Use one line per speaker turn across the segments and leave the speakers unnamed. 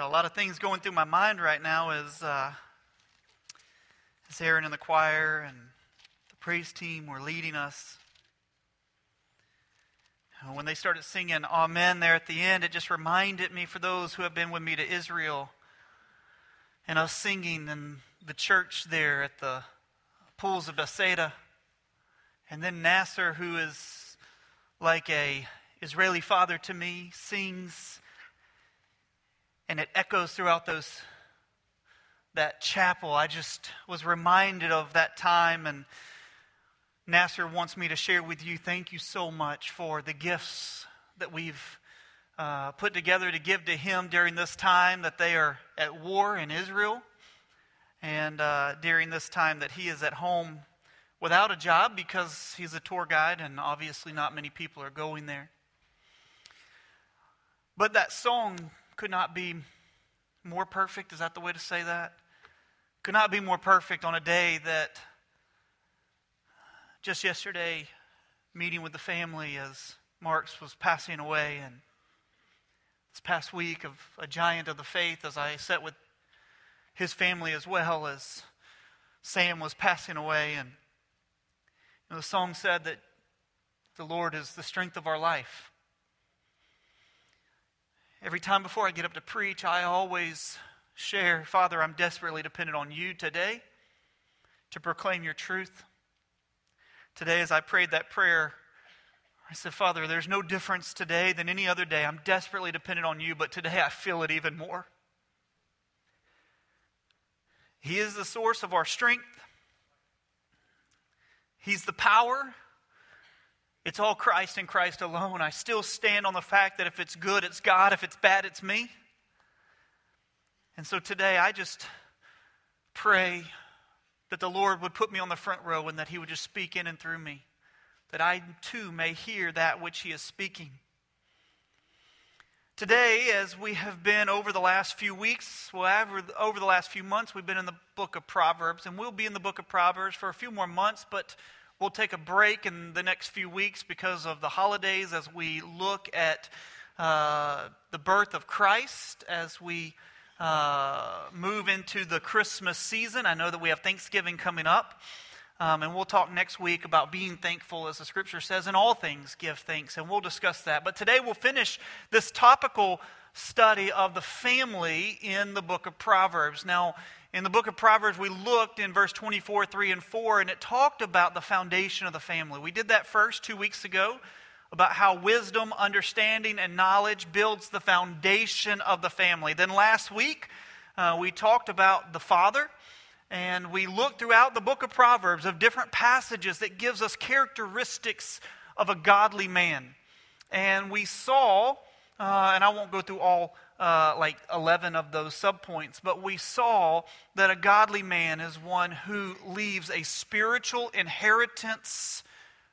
Got a lot of things going through my mind right now as, uh, as Aaron and the choir and the praise team were leading us. When they started singing Amen there at the end, it just reminded me for those who have been with me to Israel and us singing in the church there at the pools of Bethesda. And then Nasser, who is like a Israeli father to me, sings and it echoes throughout those that chapel. I just was reminded of that time and Nasser wants me to share with you. Thank you so much for the gifts that we've uh, put together to give to him during this time that they are at war in Israel, and uh, during this time that he is at home without a job because he's a tour guide, and obviously not many people are going there. But that song could not be more perfect. Is that the way to say that? Could not be more perfect on a day that just yesterday, meeting with the family as Marks was passing away, and this past week of a giant of the faith as I sat with his family as well as Sam was passing away. And you know, the song said that the Lord is the strength of our life. Every time before I get up to preach, I always share, Father, I'm desperately dependent on you today to proclaim your truth. Today, as I prayed that prayer, I said, Father, there's no difference today than any other day. I'm desperately dependent on you, but today I feel it even more. He is the source of our strength, He's the power. It's all Christ and Christ alone. I still stand on the fact that if it's good, it's God. If it's bad, it's me. And so today, I just pray that the Lord would put me on the front row and that He would just speak in and through me, that I too may hear that which He is speaking. Today, as we have been over the last few weeks, well, over the last few months, we've been in the book of Proverbs, and we'll be in the book of Proverbs for a few more months, but we'll take a break in the next few weeks because of the holidays as we look at uh, the birth of Christ, as we uh, move into the Christmas season. I know that we have Thanksgiving coming up. Um, and we'll talk next week about being thankful, as the scripture says, in all things give thanks, and we'll discuss that. But today we'll finish this topical study of the family in the book of Proverbs. Now, in the book of Proverbs, we looked in verse 24, 3, and 4, and it talked about the foundation of the family. We did that first two weeks ago about how wisdom, understanding, and knowledge builds the foundation of the family. Then last week, uh, we talked about the father, and we looked throughout the book of Proverbs of different passages that gives us characteristics of a godly man. And we saw, uh, and I won't go through all uh, like 11 of those subpoints, but we saw that a godly man is one who leaves a spiritual inheritance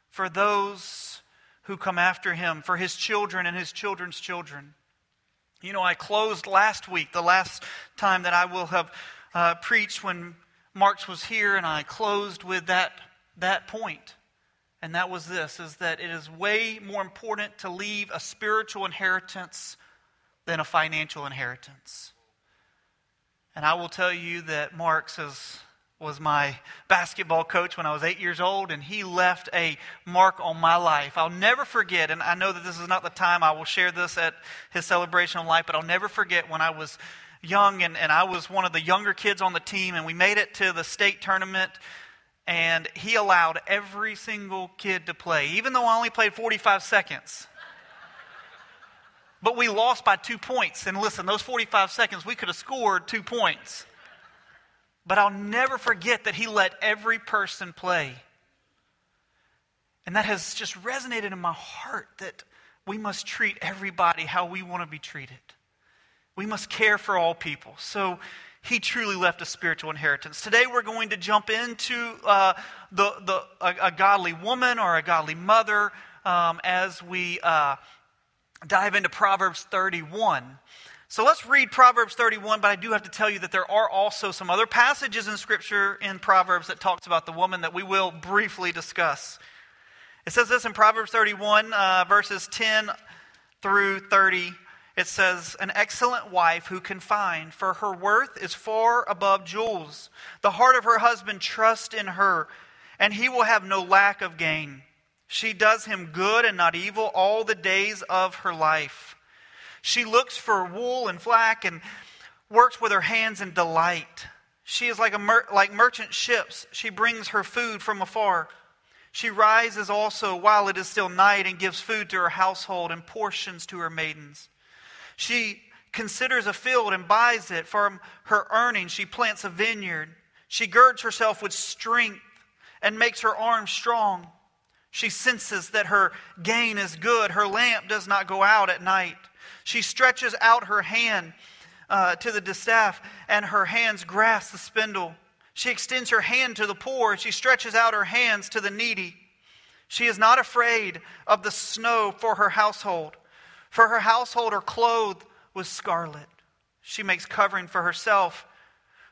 for those who come after him, for his children and his children's children. You know, I closed last week, the last time that I will have uh, preached when Marks was here, and I closed with that, that point. And that was this is that it is way more important to leave a spiritual inheritance than a financial inheritance. And I will tell you that Marks was my basketball coach when I was eight years old, and he left a mark on my life. I'll never forget, and I know that this is not the time I will share this at his celebration of life, but I'll never forget when I was young and, and I was one of the younger kids on the team, and we made it to the state tournament, and he allowed every single kid to play, even though I only played 45 seconds. But we lost by two points. And listen, those 45 seconds, we could have scored two points. But I'll never forget that he let every person play. And that has just resonated in my heart that we must treat everybody how we want to be treated. We must care for all people. So he truly left a spiritual inheritance. Today we're going to jump into uh, the, the, a, a, godly woman or a godly mother um, as we uh, dive into Proverbs 31. So let's read Proverbs 31, but I do have to tell you that there are also some other passages in Scripture in Proverbs that talks about the woman that we will briefly discuss. It says this in Proverbs 31, uh, verses 10 through 30. it says, An excellent wife who can find, for her worth is far above jewels. The heart of her husband trusts in her, and he will have no lack of gain. She does him good and not evil all the days of her life. She looks for wool and flax and works with her hands in delight. She is like, a mer- like merchant ships. She brings her food from afar. She rises also while it is still night and gives food to her household and portions to her maidens. She considers a field and buys it. From her earnings, she plants a vineyard. She girds herself with strength and makes her arms strong. She senses that her gain is good. Her lamp does not go out at night. She stretches out her hand uh, to the distaff, and her hands grasp the spindle. She extends her hand to the poor. She stretches out her hands to the needy. She is not afraid of the snow for her household for her household are clothed with scarlet. She makes covering for herself.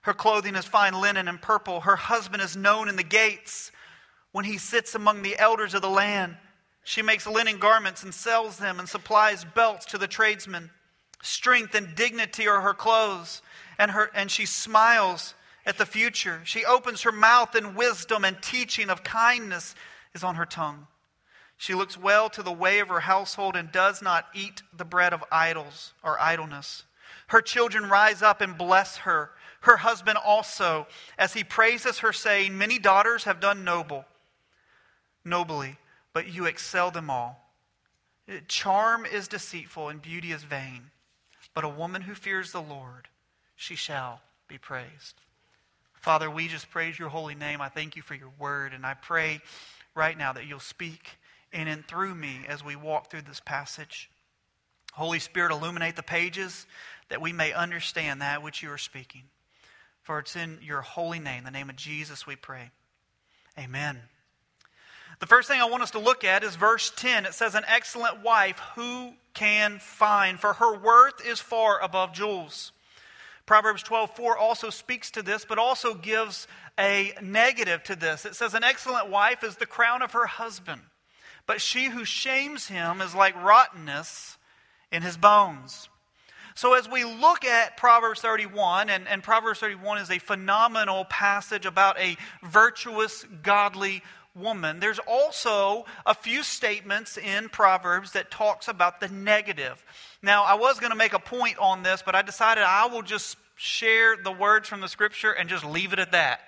Her clothing is fine linen and purple. Her husband is known in the gates when he sits among the elders of the land. She makes linen garments and sells them and supplies belts to the tradesmen. Strength and dignity are her clothes, and, her, and she smiles at the future. She opens her mouth in wisdom, and teaching of kindness is on her tongue. She looks well to the way of her household and does not eat the bread of idols or idleness. Her children rise up and bless her. Her husband also, as he praises her, saying, Many daughters have done noble, nobly, but you excel them all. Charm is deceitful and beauty is vain, but a woman who fears the Lord, she shall be praised. Father, we just praise your holy name. I thank you for your word, and I pray right now that you'll speak in and through me as we walk through this passage. Holy Spirit, illuminate the pages that we may understand that which you are speaking. For it's in your holy name, the name of Jesus, we pray. Amen. The first thing I want us to look at is verse 10. It says, An excellent wife who can find, for her worth is far above jewels. Proverbs 12:4 also speaks to this, but also gives a negative to this. It says, An excellent wife is the crown of her husband but she who shames him is like rottenness in his bones. So, as we look at Proverbs 31, and, and, Proverbs 31 is a phenomenal passage about a virtuous, godly woman, there's also a few statements in Proverbs that talks about the negative. Now, I was going to make a point on this, but I decided I will just share the words from the scripture and just leave it at that.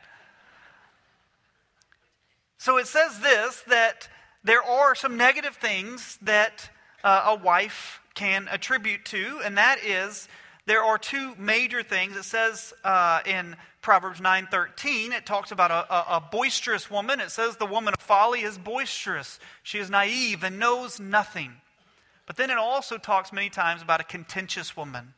So, it says this that there are some negative things that uh, a wife can attribute to, and that is there are two major things. It says uh, in Proverbs 9:13, it talks about a, a, a, boisterous woman. It says the woman of folly is boisterous. She is naive and knows nothing. But then it also talks many times about a contentious woman.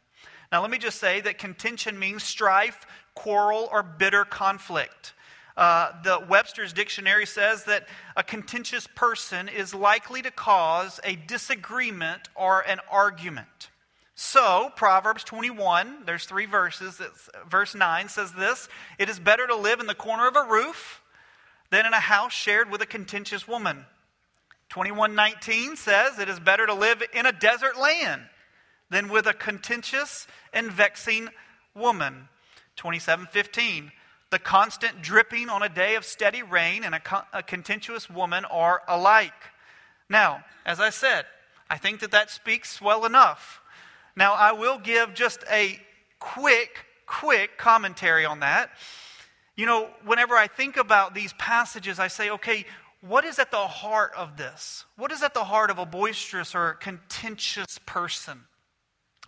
Now, let me just say that contention means strife, quarrel, or bitter conflict. Uh, the Webster's dictionary says that a contentious person is likely to cause a disagreement or an argument. So, Proverbs 21, there's three verses. verse 9 says this It is better to live in the corner of a roof than in a house shared with a contentious woman. 21:19 says it is better to live in a desert land than with a contentious and vexing woman. 27:15 the constant dripping on a day of steady rain and a, con- a contentious woman are alike. Now, as I said, I think that that speaks well enough. Now, I will give just a quick, quick commentary on that. You know, whenever I think about these passages, I say, okay, what is at the heart of this? What is at the heart of a boisterous or contentious person?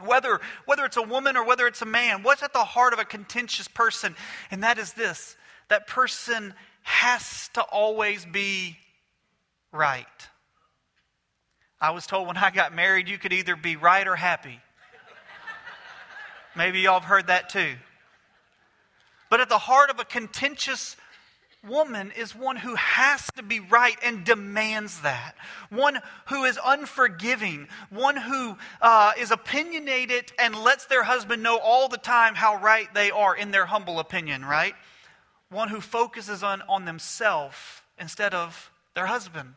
Whether, whether it's a woman or whether it's a man, what's at the heart of a contentious person? And that is this that person has to always be right. I was told when I got married, you could either be right or happy. Maybe y'all have heard that too. But at the heart of a contentious woman is one who has to be right and demands that. One who is unforgiving. One who uh, is opinionated and lets their husband know all the time how right they are in their humble opinion, right? One who focuses on, on themselves instead of their husband.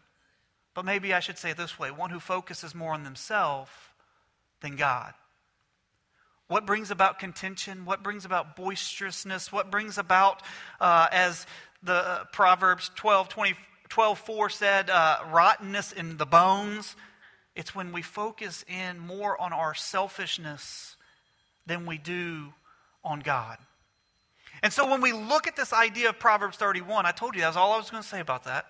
But maybe I should say it this way one who focuses more on themselves than God. What brings about contention? What brings about boisterousness? What brings about, uh, as the uh, Proverbs 12, 20, 12 4 said, uh, rottenness in the bones? It's when we focus in more on our selfishness than we do on God. And so when we look at this idea of Proverbs 31, I told you that was all I was going to say about that.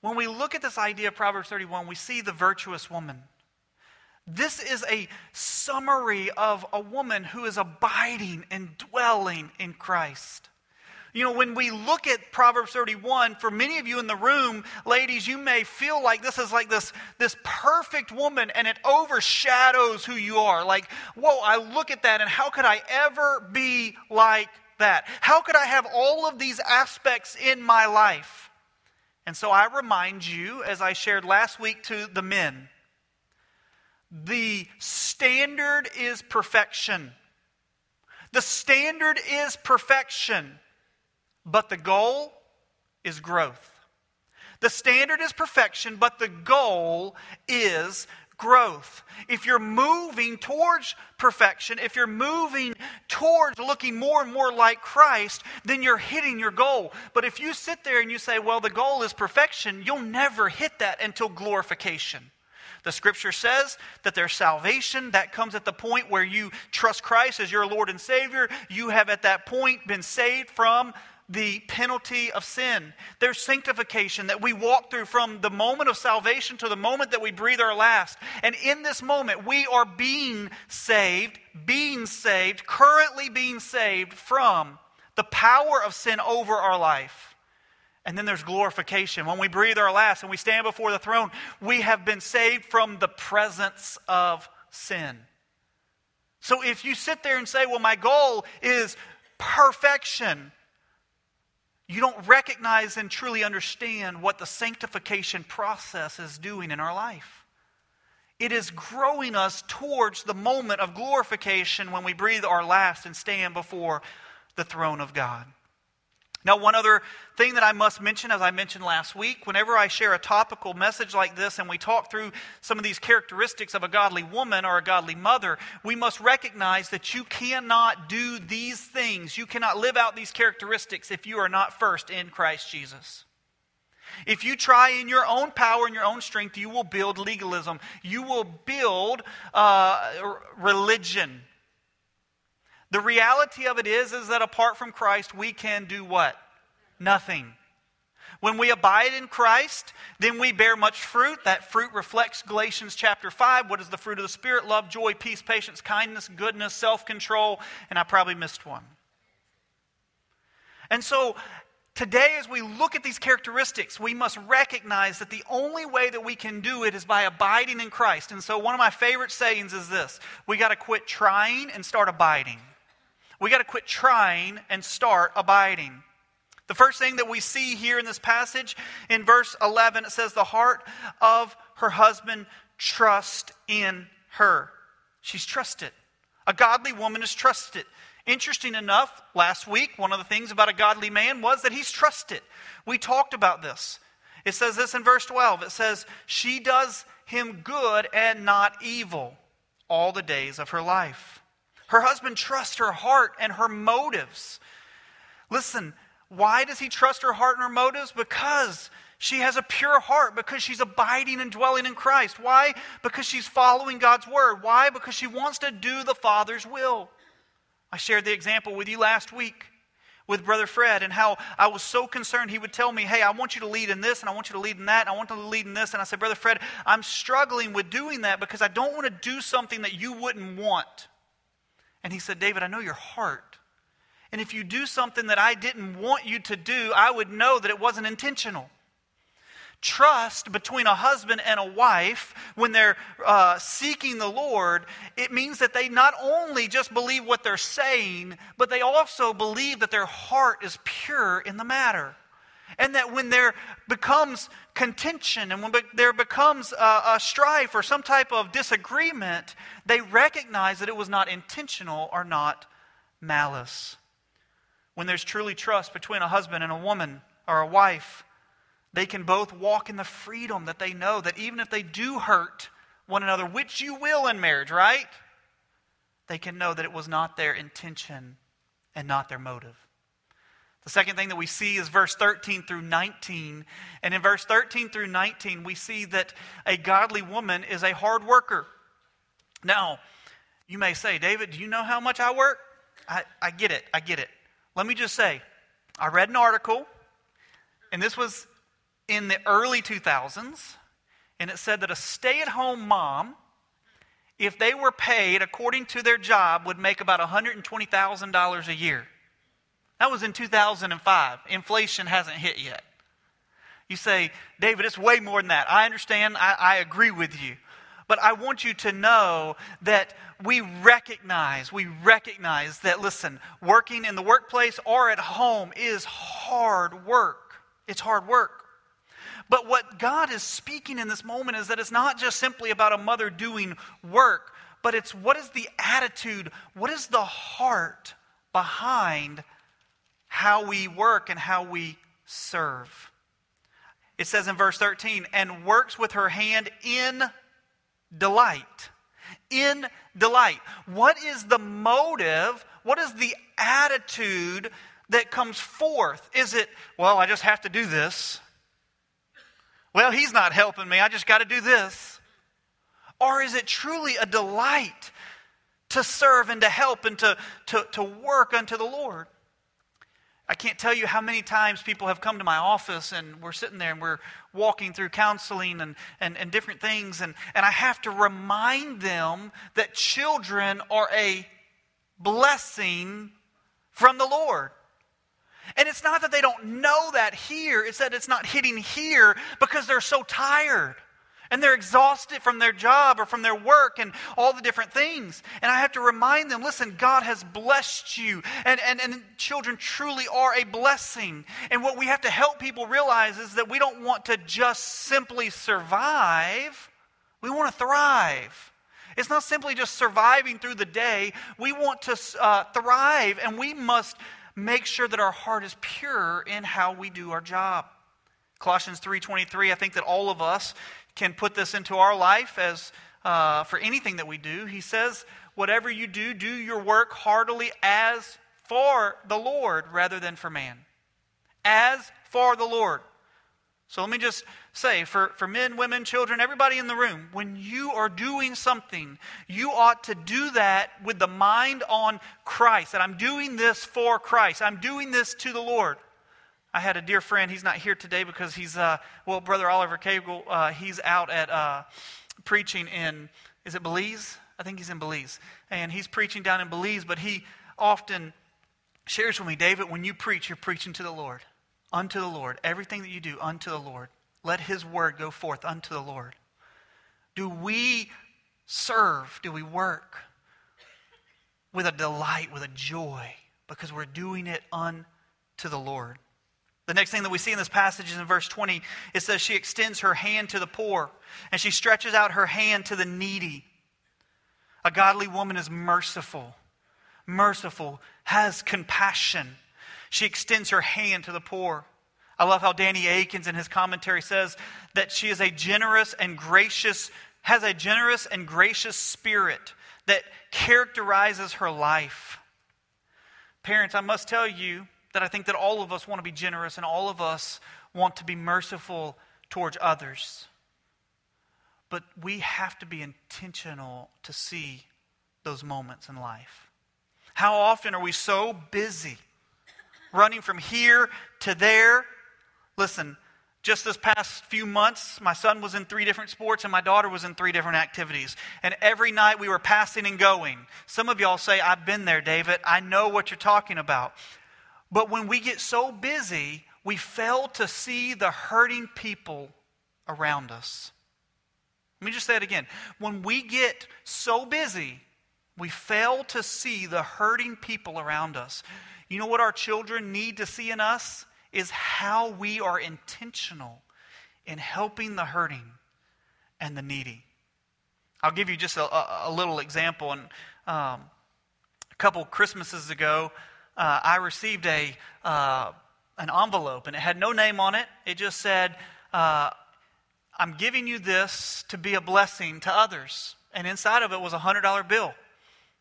When we look at this idea of Proverbs 31, we see the virtuous woman. This is a summary of a woman who is abiding and dwelling in Christ. You know, when we look at Proverbs 31, for many of you in the room, ladies, you may feel like this is like this, this perfect woman and it overshadows who you are. Like, whoa, I look at that and how could I ever be like that? How could I have all of these aspects in my life? And so I remind you, as I shared last week to the men, the standard is perfection. The standard is perfection, but the goal is growth. The standard is perfection, but the goal is growth. If you're moving towards perfection, if you're moving towards looking more and more like Christ, then you're hitting your goal. But if you sit there and you say, well, the goal is perfection, you'll never hit that until glorification. The scripture says that there's salvation that comes at the point where you trust Christ as your Lord and Savior. You have at that point been saved from the penalty of sin. There's sanctification that we walk through from the moment of salvation to the moment that we breathe our last. And in this moment, we are being saved, being saved, currently being saved from the power of sin over our life. And then there's glorification. When we breathe our last and we stand before the throne, we have been saved from the presence of sin. So if you sit there and say, well, my goal is perfection, you don't recognize and truly understand what the sanctification process is doing in our life. It is growing us towards the moment of glorification when we breathe our last and stand before the throne of God. Now, one other thing that I must mention, as I mentioned last week, whenever I share a topical message like this and we talk through some of these characteristics of a godly woman or a godly mother, we must recognize that you cannot do these things. You cannot live out these characteristics if you are not first in Christ Jesus. If you try in your own power and your own strength, you will build legalism. You will build uh, religion. The reality of it is, is that apart from Christ, we can do what? Nothing. When we abide in Christ, then we bear much fruit. That fruit reflects Galatians chapter 5. What is the fruit of the Spirit? Love, joy, peace, patience, kindness, goodness, self control. And I probably missed one. And so, today, as we look at these characteristics, we must recognize that the only way that we can do it is by abiding in Christ. And so, one of my favorite sayings is this we got to quit trying and start abiding. We got to quit trying and start abiding. The first thing that we see here in this passage, in verse 11, it says, The heart of her husband trust in her. She's trusted. A godly woman is trusted. Interesting enough, last week, one of the things about a godly man was that he's trusted. We talked about this. It says this in verse 12 it says, She does him good and not evil all the days of her life. Her husband trusts her heart and her motives. Listen, why does he trust her heart and her motives? Because she has a pure heart, because she's abiding and dwelling in Christ. Why? Because she's following God's word. Why? Because she wants to do the Father's will. I shared the example with you last week with Brother Fred and how I was so concerned. He would tell me, Hey, I want you to lead in this, and I want you to lead in that, and I want to lead in this. And I said, Brother Fred, I'm struggling with doing that because I don't want to do something that you wouldn't want. And he said, David, I know your heart. And if you do something that I didn't want you to do, I would know that it wasn't intentional. Trust between a husband and a wife, when they're uh, seeking the Lord, it means that they not only just believe what they're saying, but they also believe that their heart is pure in the matter. And that when there becomes contention and when there becomes a, a strife or some type of disagreement, they recognize that it was not intentional or not malice. When there's truly trust between a husband and a woman or a wife, they can both walk in the freedom that they know that even if they do hurt one another, which you will in marriage, right? they can know that it was not their intention and not their motive. The second thing that we see is verse 13 through 19. And in verse 13 through 19, we see that a godly woman is a hard worker. Now, you may say, David, do you know how much I work? I, I get it. I get it. Let me just say, I read an article, and this was in the early 2000s, and it said that a stay at home mom, if they were paid according to their job, would make about $120,000 a year. That was in 2005. Inflation hasn't hit yet. You say, David, it's way more than that. I understand. I, I agree with you. But I want you to know that we recognize, we recognize that, listen, working in the workplace or at home is hard work. It's hard work. But what God is speaking in this moment is that it's not just simply about a mother doing work, but it's what is the attitude, what is the heart behind how we work and how we serve. It says in verse 13, and works with her hand in delight. In delight. What is the motive? What is the attitude that comes forth? Is it, well, I just have to do this? Well, he's not helping me. I just got to do this. Or is it truly a delight to serve and to help and to, to, to work unto the Lord? I can't tell you how many times people have come to my office and we're sitting there and we're walking through counseling and, and, and different things, and, and I have to remind them that children are a blessing from the Lord. And it's not that they don't know that here, it's that it's not hitting here because they're so tired and they're exhausted from their job or from their work and all the different things. And I have to remind them listen, God has blessed you, and, and, and children truly are a blessing. And what we have to help people realize is that we don't want to just simply survive, we want to thrive. It's not simply just surviving through the day. We want to uh, thrive, and we must make sure that our heart is pure in how we do our job. Colossians 3:23 I think that all of us can put this into our life as uh, for anything that we do. He says, Whatever you do, do your work heartily as for the Lord rather than for man. As for the Lord. So let me just say for, for men, women, children, everybody in the room, when you are doing something, you ought to do that with the mind on Christ. That I'm doing this for Christ. I'm doing this to the Lord. I had a dear friend. He's not here today because he's, uh, well, Brother Oliver Cable, uh, he's out at uh, preaching in, is it Belize? I think he's in Belize. And he's preaching down in Belize, but he often shares with me, David, when you preach, you're preaching to the Lord, unto the Lord. Everything that you do, unto the Lord. Let his word go forth unto the Lord. Do we serve? Do we work with a delight, with a joy, because we're doing it unto the Lord? The next thing that we see in this passage is in verse 20. It says, She extends her hand to the poor, and she stretches out her hand to the needy. A godly woman is merciful, merciful, has compassion. She extends her hand to the poor. I love how Danny Akins in his commentary says that she is a generous and gracious, has a generous and gracious spirit that characterizes her life. Parents, I must tell you, that I think that all of us want to be generous and all of us want to be merciful towards others. But we have to be intentional to see those moments in life. How often are we so busy running from here to there? Listen, just this past few months, my son was in three different sports and my daughter was in three different activities. And every night we were passing and going. Some of y'all say, I've been there, David. I know what you're talking about. But when we get so busy, we fail to see the hurting people around us. Let me just say it again. When we get so busy, we fail to see the hurting people around us. You know what our children need to see in us? Is how we are intentional in helping the hurting and the needy. I'll give you just a, a, little example. And um, a couple Christmases ago, uh, I received a, uh, an envelope, and it had no name on it. It just said, uh, I'm giving you this to be a blessing to others. And inside of it was a $100 bill.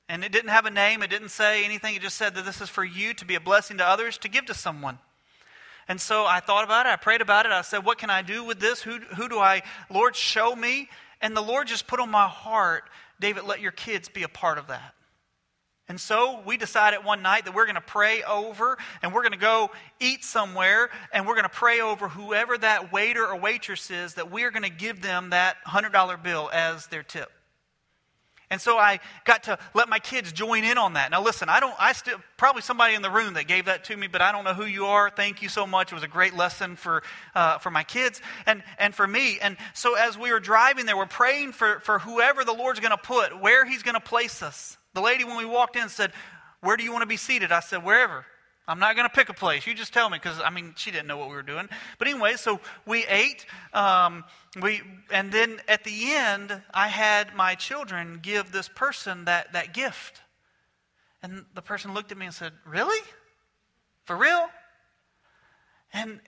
And it didn't have a name, it didn't say anything. It just said that this is for you to be a blessing to others, to give to someone. And so I thought about it, I prayed about it. I said, What can I do with this? Who, who do I, Lord, show me? And the Lord just put on my heart, David, let your kids be a part of that. And so we decided one night that we're going to pray over and we're going to go eat somewhere and we're going to pray over whoever that waiter or waitress is that we are going to give them that $100 bill as their tip. And so I got to let my kids join in on that. Now listen, I don't I still probably somebody in the room that gave that to me, but I don't know who you are. Thank you so much. It was a great lesson for uh, for my kids and and for me. And so as we were driving there, we're praying for for whoever the Lord's going to put, where He's going to place us. The lady when we walked in said, "Where do you want to be seated?" I said, "Wherever." I'm not going to pick a place. You just tell me because I mean she didn't know what we were doing. But anyway, so we ate. Um, we and then at the end, I had my children give this person that that gift, and the person looked at me and said, "Really? For real?" And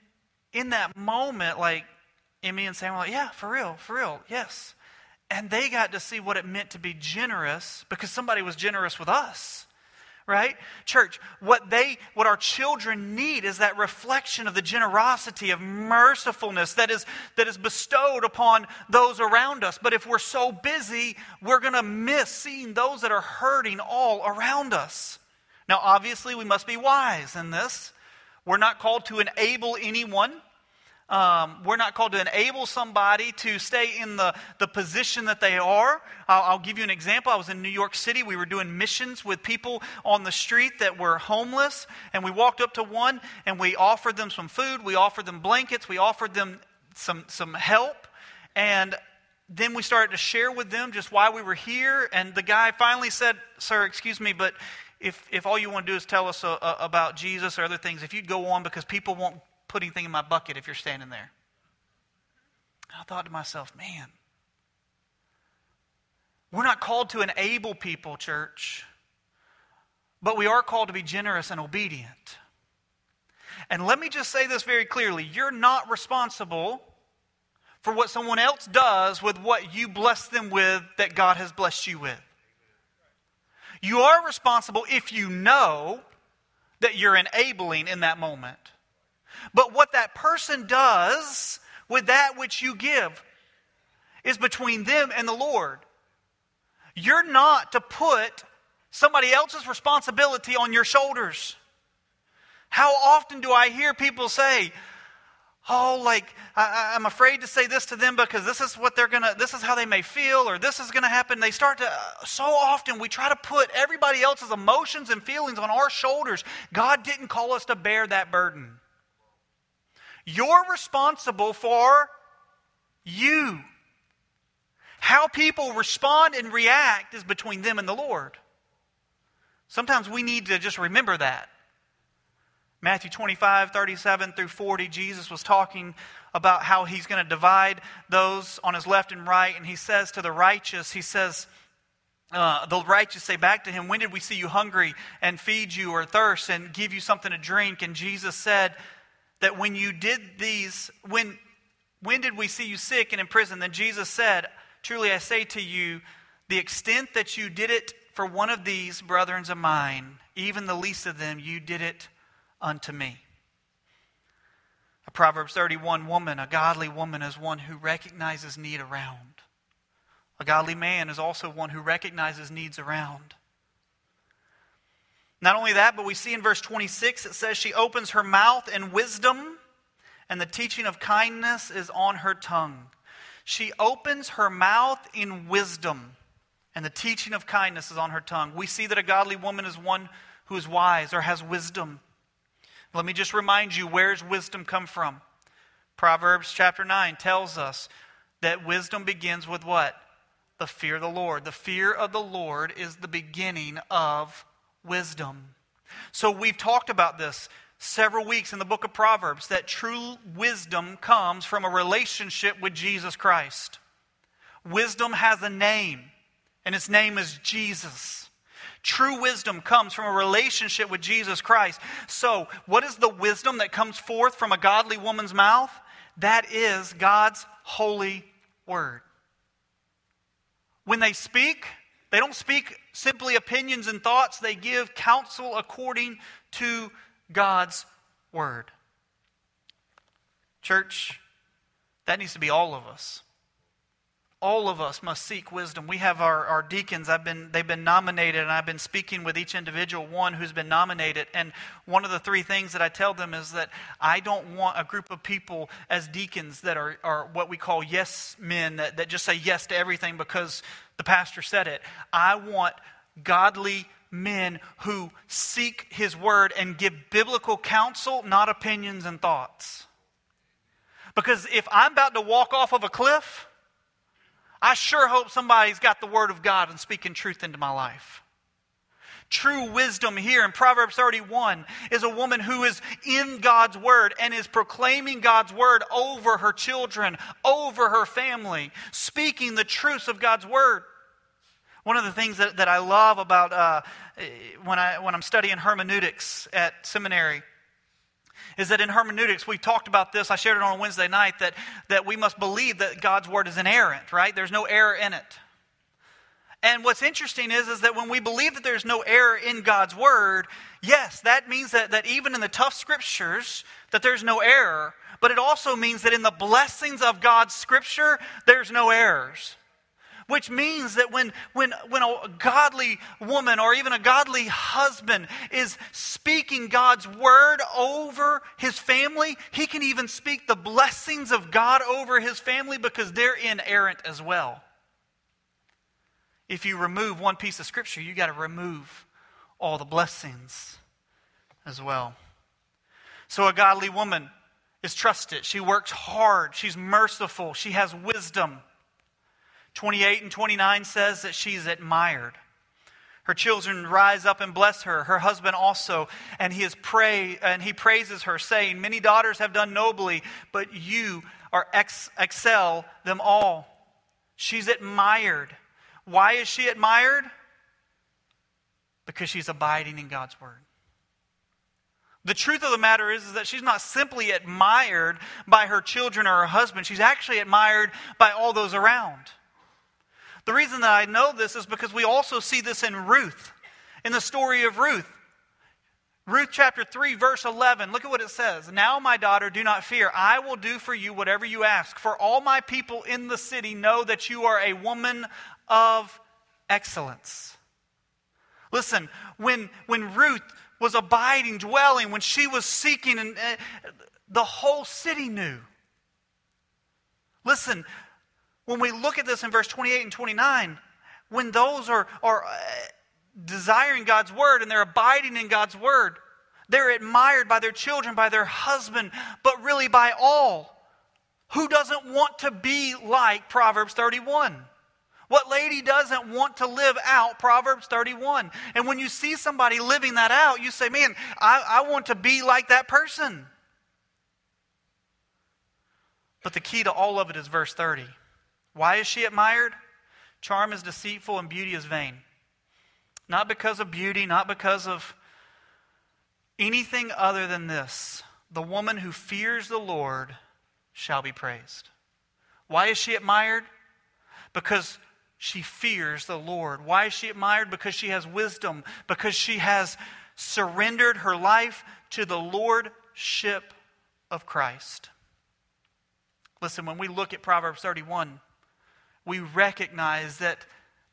in that moment, like Emmy and Sam were like, "Yeah, for real, for real, yes." And they got to see what it meant to be generous because somebody was generous with us right? Church what they what our children need is that reflection of the generosity of mercifulness that is that is bestowed upon those around us. But if we're so busy we're going to miss seeing those that are hurting all around us. Now obviously we must be wise in this. We're not called to enable anyone um, we're not called to enable somebody to stay in the, the position that they are. I'll, I'll, give you an example. I was in New York City. We were doing missions with people on the street that were homeless. And we walked up to one and we offered them some food. We offered them blankets. We offered them some, some help. And then we started to share with them just why we were here. And the guy finally said, Sir, excuse me, but if, if all you want to do is tell us uh, uh about Jesus or other things, if you'd go on because people won't put anything in my bucket if you're standing there. I thought to myself, man, we're not called to enable people, church, but we are called to be generous and obedient. And let me just say this very clearly you're not responsible for what someone else does with what you bless them with that God has blessed you with. You are responsible if you know that you're enabling in that moment. But what that person does with that which you give is between them and the Lord. You're not to put somebody else's responsibility on your shoulders. How often do I hear people say, Oh, like, I, am afraid to say this to them because this is what they're to, this is how they may feel, or this is to happen. They start to, so often we try to put everybody else's emotions and feelings on our shoulders. God didn't call us to bear that burden. You're responsible for you. How people respond and react is between them and the Lord. Sometimes we need to just remember that. Matthew 25, 37 through 40, Jesus was talking about how he's going to divide those on his left and right. And he says to the righteous, he says, uh, the righteous say back to him, When did we see you hungry and feed you or thirst and give you something to drink? And Jesus said, that when you did these, when, when did we see you sick and in prison? Then Jesus said, Truly I say to you, the extent that you did it for one of these brethren of mine, even the least of them, you did it unto me. A Proverbs 31 woman, a godly woman, is one who recognizes need around. A godly man is also one who recognizes needs around. Not only that, but we see in verse 26 it says, She opens her mouth in wisdom, and the teaching of kindness is on her tongue. She opens her mouth in wisdom, and the teaching of kindness is on her tongue. We see that a godly woman is one who is wise or has wisdom. Let me just remind you where's wisdom come from? Proverbs chapter 9 tells us that wisdom begins with what? The fear of the Lord. The fear of the Lord is the beginning of wisdom. So we've talked about this several weeks in the book of Proverbs that true wisdom comes from a relationship with Jesus Christ. Wisdom has a name, and its name is Jesus. True wisdom comes from a relationship with Jesus Christ. So, what is the wisdom that comes forth from a godly woman's mouth? That is God's holy word. When they speak, They don't speak simply opinions and thoughts, they give counsel according to God's word. Church, that needs to be all of us all of us must seek wisdom. We have our, our deacons, I've been, they've been nominated, and I've been speaking with each individual one who's been nominated. And one of the three things that I tell them is that I don't want a group of people as deacons that are, are what we call yes men, that, that just say yes to everything because the pastor said it. I want godly men who seek his word and give biblical counsel, not opinions and thoughts. Because if I'm about to walk off of a cliff, I sure hope somebody's got the Word of God and speaking truth into my life. True wisdom here in Proverbs 31 is a woman who is in God's Word and is proclaiming God's Word over her children, over her family, speaking the truths of God's Word. One of the things that, that I love about uh, when, I, when I'm studying hermeneutics at seminary is that in hermeneutics, we talked about this. I shared it on Wednesday night that, that we must believe that God's word is inerrant, right? There's no error in it. And what's interesting is, is that when we believe that there's no error in God's word, yes, that means that, that even in the tough scriptures, that there's no error. But it also means that in the blessings of God's scripture, there's no errors. Which means that when, when, when a godly woman or even a godly husband is speaking God's word over his family, he can even speak the blessings of God over his family because they're inerrant as well. If you remove one piece of scripture, you got to remove all the blessings as well. So a godly woman is trusted. She works hard. She's merciful. She has wisdom. 28 and 29 says that she's admired. Her children rise up and bless her, her husband also, and he is pray and he praises her, saying, Many daughters have done nobly, but you are ex- excel them all. She's admired. Why is she admired? Because she's abiding in God's word. The truth of the matter is, is that she's not simply admired by her children or her husband, she's actually admired by all those around. The reason that I know this is because we also see this in Ruth, in the story of Ruth. Ruth chapter 3, verse 11. Look at what it says. Now, my daughter, do not fear. I will do for you whatever you ask. For all my people in the city know that you are a woman of excellence. Listen, when, when Ruth was abiding, dwelling, when she was seeking, and uh, the whole city knew. Listen, when we look at this in verse 28 and 29, when those are, are uh, desiring God's word and they're abiding in God's word, they're admired by their children, by their husband, but really by all. Who doesn't want to be like Proverbs 31? What lady doesn't want to live out Proverbs 31? And when you see somebody living that out, you say, man, I, I want to be like that person. But the key to all of it is verse 30. Why is she admired? Charm is deceitful and beauty is vain. Not because of beauty, not because of anything other than this. The woman who fears the Lord shall be praised. Why is she admired? Because she fears the Lord. Why is she admired? Because she has wisdom, because she has surrendered her life to the lordship of Christ. Listen, when we look at Proverbs 31, we recognize that,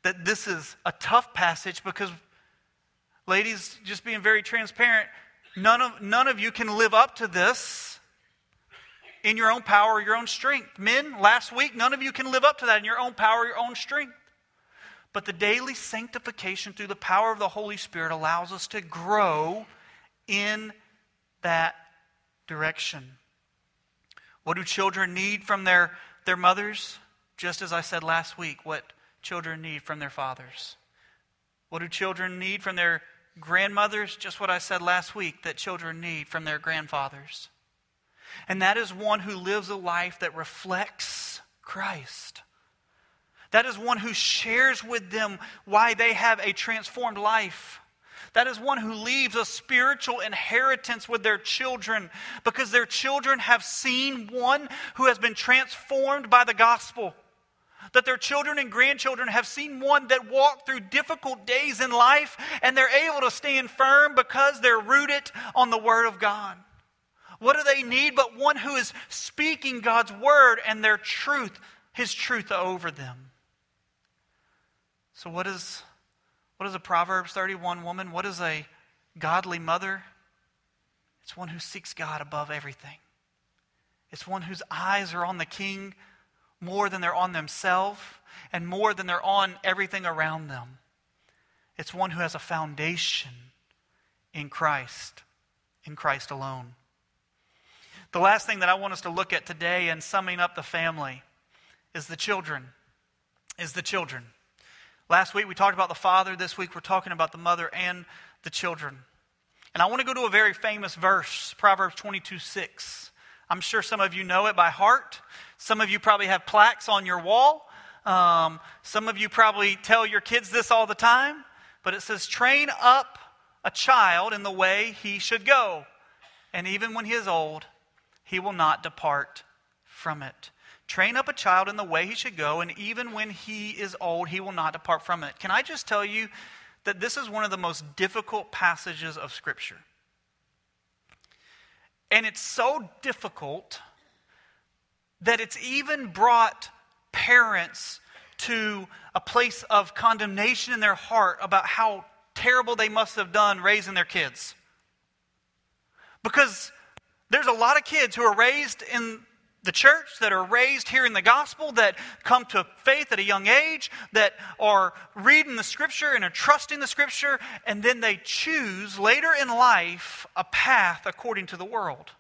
that this is a tough passage because, ladies, just being very transparent, none of, none of you can live up to this in your own power your own strength. Men, last week, none of you can live up to that in your own power your own strength. But the daily sanctification through the power of the Holy Spirit allows us to grow in that direction. What do children need from their, their mothers? Just as I said last week, what children need from their fathers. What do children need from their grandmothers? Just what I said last week that children need from their grandfathers. And that is one who lives a life that reflects Christ. That is one who shares with them why they have a transformed life. That is one who leaves a spiritual inheritance with their children because their children have seen one who has been transformed by the gospel that their children and grandchildren have seen one that walked through difficult days in life and they're able to stand firm because they're rooted on the Word of God. What do they need but one who is speaking God's Word and their truth, His truth over them? So, what is, what is a Proverbs 31 woman? What is a godly mother? It's one who seeks God above everything. It's one whose eyes are on the King more than they're on themselves and more than they're on everything around them. It's one who has a foundation in Christ, in Christ alone. The last thing that I want us to look at today in summing up the family is the children. Is the children. Last week we talked about the father. This week we're talking about the mother and the children. And I want to go to a very famous verse, Proverbs 22 6. I'm sure some of you know it by heart. Some of you probably have plaques on your wall. Um, some of you probably tell your kids this all the time. But it says, train up a child in the way he should go. And even when he is old, he will not depart from it. Train up a child in the way he should go, and even when he is old, he will not depart from it. Can I just tell you that this is one of the most difficult passages of Scripture? And it's so difficult that it's even brought parents to a place of condemnation in their heart about how terrible they must have done raising their kids. Because there's a lot of kids who are raised in the church, that are raised hearing the gospel, that come to faith at a young age, that are reading the scripture and are trusting the scripture, and then they choose later in life a path according to the world.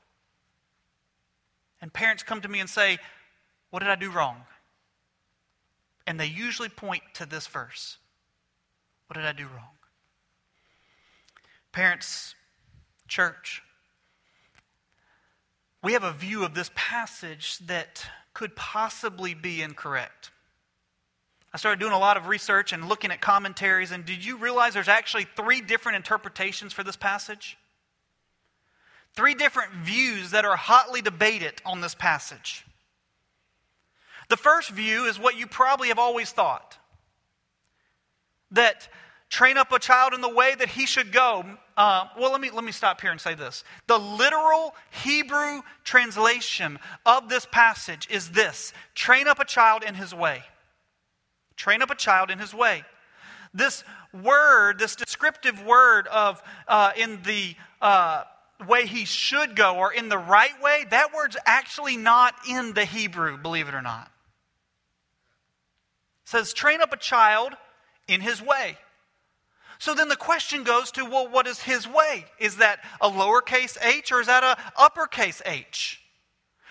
And parents come to me and say, What did I do wrong? And they usually point to this verse What did I do wrong? Parents, church, we have a view of this passage that could possibly be incorrect. I started doing a lot of research and looking at commentaries, and did you realize there's actually three different interpretations for this passage? Three different views that are hotly debated on this passage. The first view is what you probably have always thought that train up a child in the way that he should go. Uh, well, let me, let me stop here and say this. The literal Hebrew translation of this passage is this train up a child in his way. Train up a child in his way. This word, this descriptive word of uh, in the uh, way he should go or in the right way, that word's actually not in the Hebrew, believe it or not. It says, train up a child in his way. So then the question goes to, well, what is his way? Is that a lowercase h or is that a uppercase h?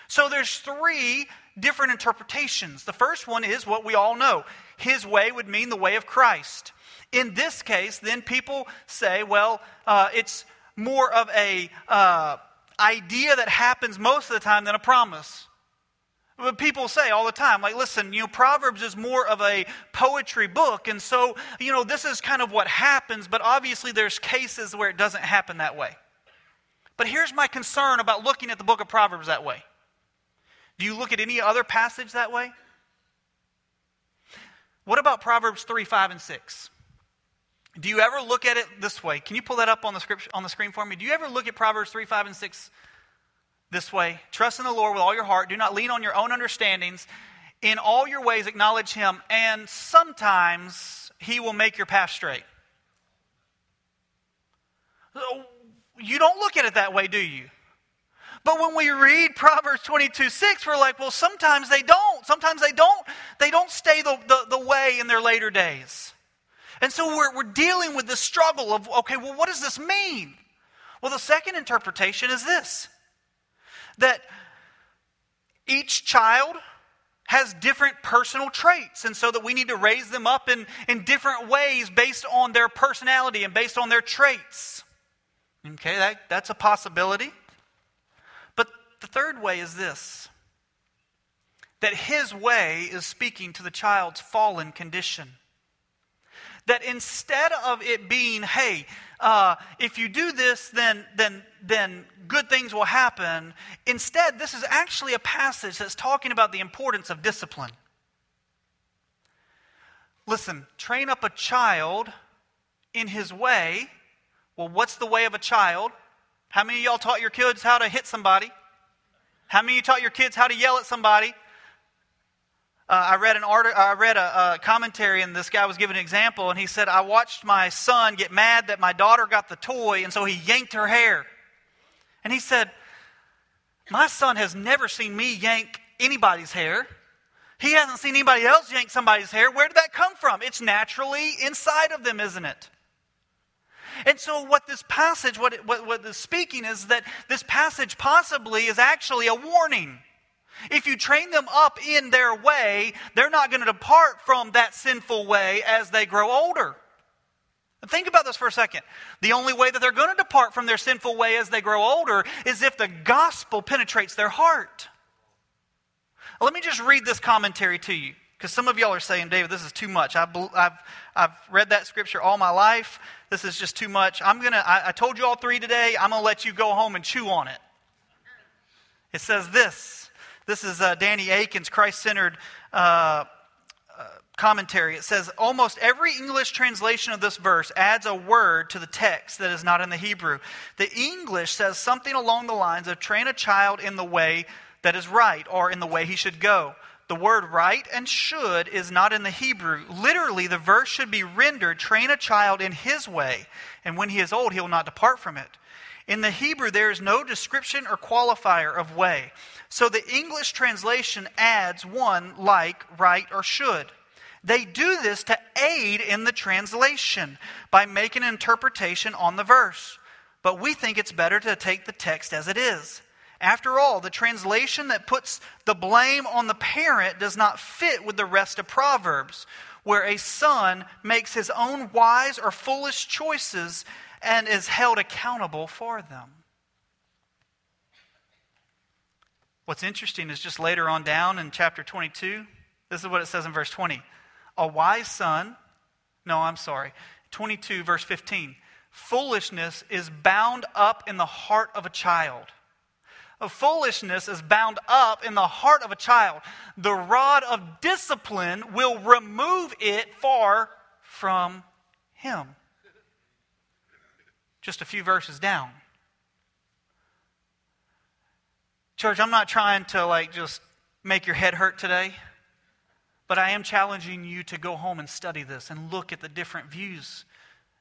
So there's three different interpretations. The first one is what we all know. His way would mean the way of Christ. In this case, then people say, well, uh, it's more of a uh, idea that happens most of the time than a promise. But People say all the time, like, listen, you know, Proverbs is more of a poetry book, and so, you know, this is kind of what happens, but obviously there's cases where it doesn't happen that way. But here's my concern about looking at the book of Proverbs that way. Do you look at any other passage that way? What about Proverbs 3, 5, and 6? Do you ever look at it this way? Can you pull that up on the, script, on the screen for me? Do you ever look at Proverbs 3, 5, and 6 this way Trust in the Lord with all your heart. Do not lean on your own understandings. In all your ways, acknowledge Him, and sometimes He will make your path straight. You don't look at it that way, do you? But when we read Proverbs 22 6, we're like, well, sometimes they don't. Sometimes they don't. They don't stay the, the, the way in their later days. And so we're, we're dealing with the struggle of, okay, well, what does this mean? Well, the second interpretation is this that each child has different personal traits, and so that we need to raise them up in, in different ways based on their personality and based on their traits. Okay, that, that's a possibility. But the third way is this that his way is speaking to the child's fallen condition. That instead of it being, hey, uh, if you do this, then, then, then good things will happen. Instead, this is actually a passage that's talking about the importance of discipline. listen, train up a child in his way. Well, what's the way of a child? How many of y'all taught your kids how to hit somebody? How many of you taught your kids how to yell at somebody? Uh, I read an article, I read a, a, commentary, and this guy was giving an example, and he said, "I watched my son get mad that my daughter got the toy, and so he yanked her hair." And he said, "My son has never seen me yank anybody's hair. He hasn't seen anybody else yank somebody's hair. Where did that come from? It's naturally inside of them, isn't it?" And so, what this passage, what, it, what, what speaking is that this passage possibly is actually a warning. If you train them up in their way, they're not going to depart from that sinful way as they grow older. Think about this for a second. The only way that they're going to depart from their sinful way as they grow older is if the gospel penetrates their heart. Let me just read this commentary to you because some of y'all are saying, David, this is too much. I've, I've, I've read that scripture all my life. This is just too much. I'm going to, I told you all three today. I'm going to let you go home and chew on it. It says this this is uh, Danny Akin's Christ centered uh, uh, commentary. It says almost every English translation of this verse adds a word to the text that is not in the Hebrew. The English says something along the lines of train a child in the way that is right or in the way he should go. The word right and should is not in the Hebrew. Literally, the verse should be rendered train a child in his way, and when he is old, he will not depart from it. In the Hebrew, there is no description or qualifier of way. So the English translation adds one like right or should. They do this to aid in the translation by making an interpretation on the verse. But we think it's better to take the text as it is. After all, the translation that puts the blame on the parent does not fit with the rest of Proverbs, where a son makes his own wise or foolish choices and is held accountable for them. What's interesting is just later on down in chapter 22, this is what it says in verse 20. A wise son, no, I'm sorry, 22, verse 15. Foolishness is bound up in the heart of a child. A foolishness is bound up in the heart of a child. The rod of discipline will remove it far from him just a few verses down. Church, I'm not trying to like just make your head hurt today, but I am challenging you to go home and study this and look at the different views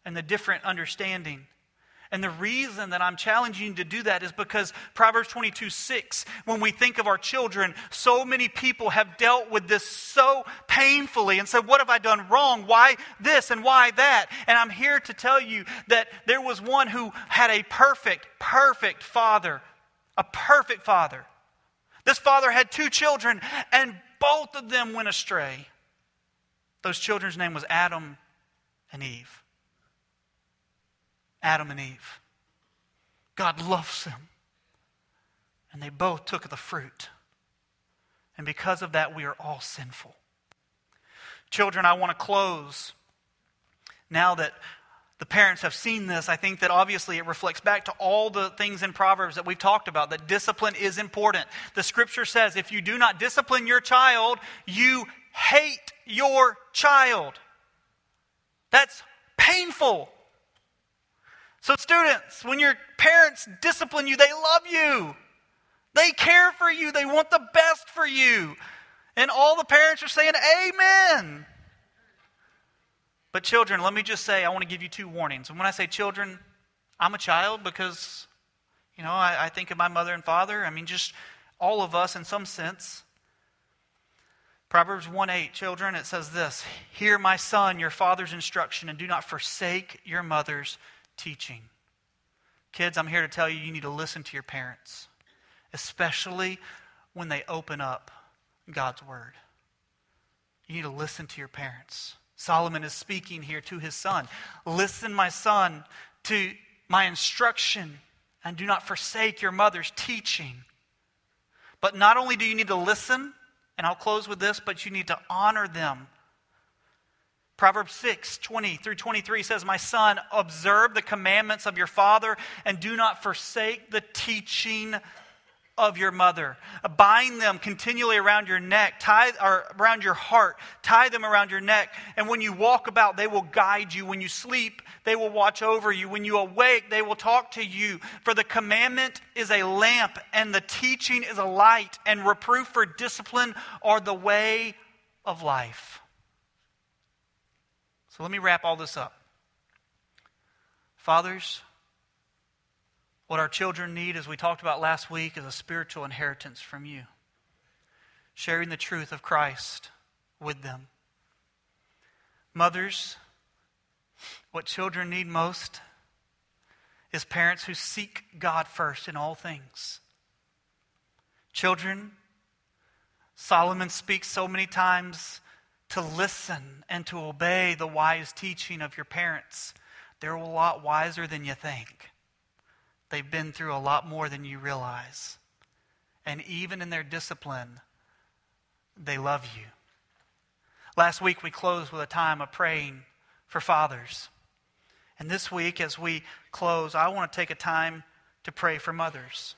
and the different understanding and the reason that I'm challenging you to do that is because Proverbs 22 6, when we think of our children, so many people have dealt with this so painfully and said, What have I done wrong? Why this and why that? And I'm here to tell you that there was one who had a perfect, perfect father. A perfect father. This father had two children, and both of them went astray. Those children's name was Adam and Eve. Adam and Eve. God loves them. And they both took the fruit. And because of that, we are all sinful. Children, I want to close. Now that the parents have seen this, I think that obviously it reflects back to all the things in Proverbs that we've talked about, that discipline is important. The scripture says if you do not discipline your child, you hate your child. That's painful. So, students, when your parents discipline you, they love you. They care for you. They want the best for you. And all the parents are saying, Amen. But, children, let me just say, I want to give you two warnings. And when I say children, I'm a child because, you know, I, I think of my mother and father. I mean, just all of us in some sense. Proverbs 1 8, children, it says this Hear, my son, your father's instruction, and do not forsake your mother's teaching. Kids, I'm here to tell you you need to listen to your parents, especially when they open up God's word. You need to listen to your parents. Solomon is speaking here to his son. Listen, my son, to my instruction, and do not forsake your mother's teaching. But not only do you need to listen, and I'll close with this, but you need to honor them Proverbs 6, 20 through 23 says, My son, observe the commandments of your father and do not forsake the teaching of your mother. Bind them continually around your neck, tie or around your heart, tie them around your neck. And when you walk about, they will guide you. When you sleep, they will watch over you. When you awake, they will talk to you. For the commandment is a lamp, and the teaching is a light, and reproof for discipline are the way of life. So let me wrap all this up. Fathers, what our children need, as we talked about last week, is a spiritual inheritance from you. Sharing the truth of Christ with them. Mothers, what children need most is parents who seek God first in all things. Children, Solomon speaks so many times to listen and to obey the wise teaching of your parents. They're a lot wiser than you think. They've been through a lot more than you realize. And even in their discipline, they love you. Last week, we closed with a time of praying for fathers. And this week, as we close, I want to take a time to pray for mothers.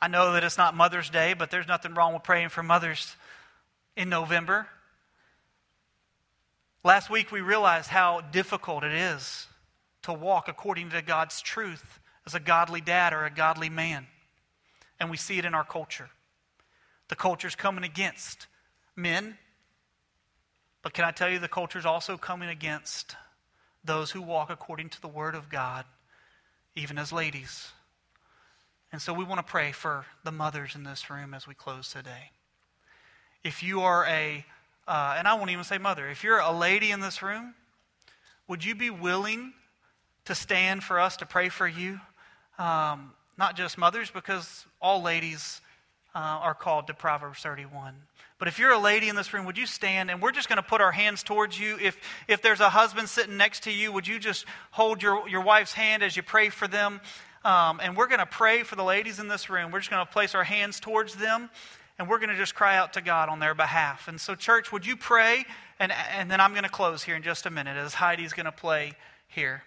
I know that it's not Mother's Day, but there's nothing wrong with praying for mothers in November. Last week, we realized how difficult it is to walk according to God's truth as a godly dad or a godly man. And we see it in our culture. The culture's coming against men, but can I tell you, the culture's also coming against those who walk according to the Word of God, even as ladies. And so we want to pray for the mothers in this room as we close today. If you are a, uh, and I won't even say mother, if you're a lady in this room, would you be willing to stand for us to pray for you? Um, not just mothers, because all ladies uh, are called to Proverbs 31. But if you're a lady in this room, would you stand and we're just going to put our hands towards you? If, if there's a husband sitting next to you, would you just hold your, your wife's hand as you pray for them? Um, and we're going to pray for the ladies in this room. We're just going to place our hands towards them and we're going to just cry out to God on their behalf. And so, church, would you pray? And, and then I'm going to close here in just a minute as Heidi's going to play here.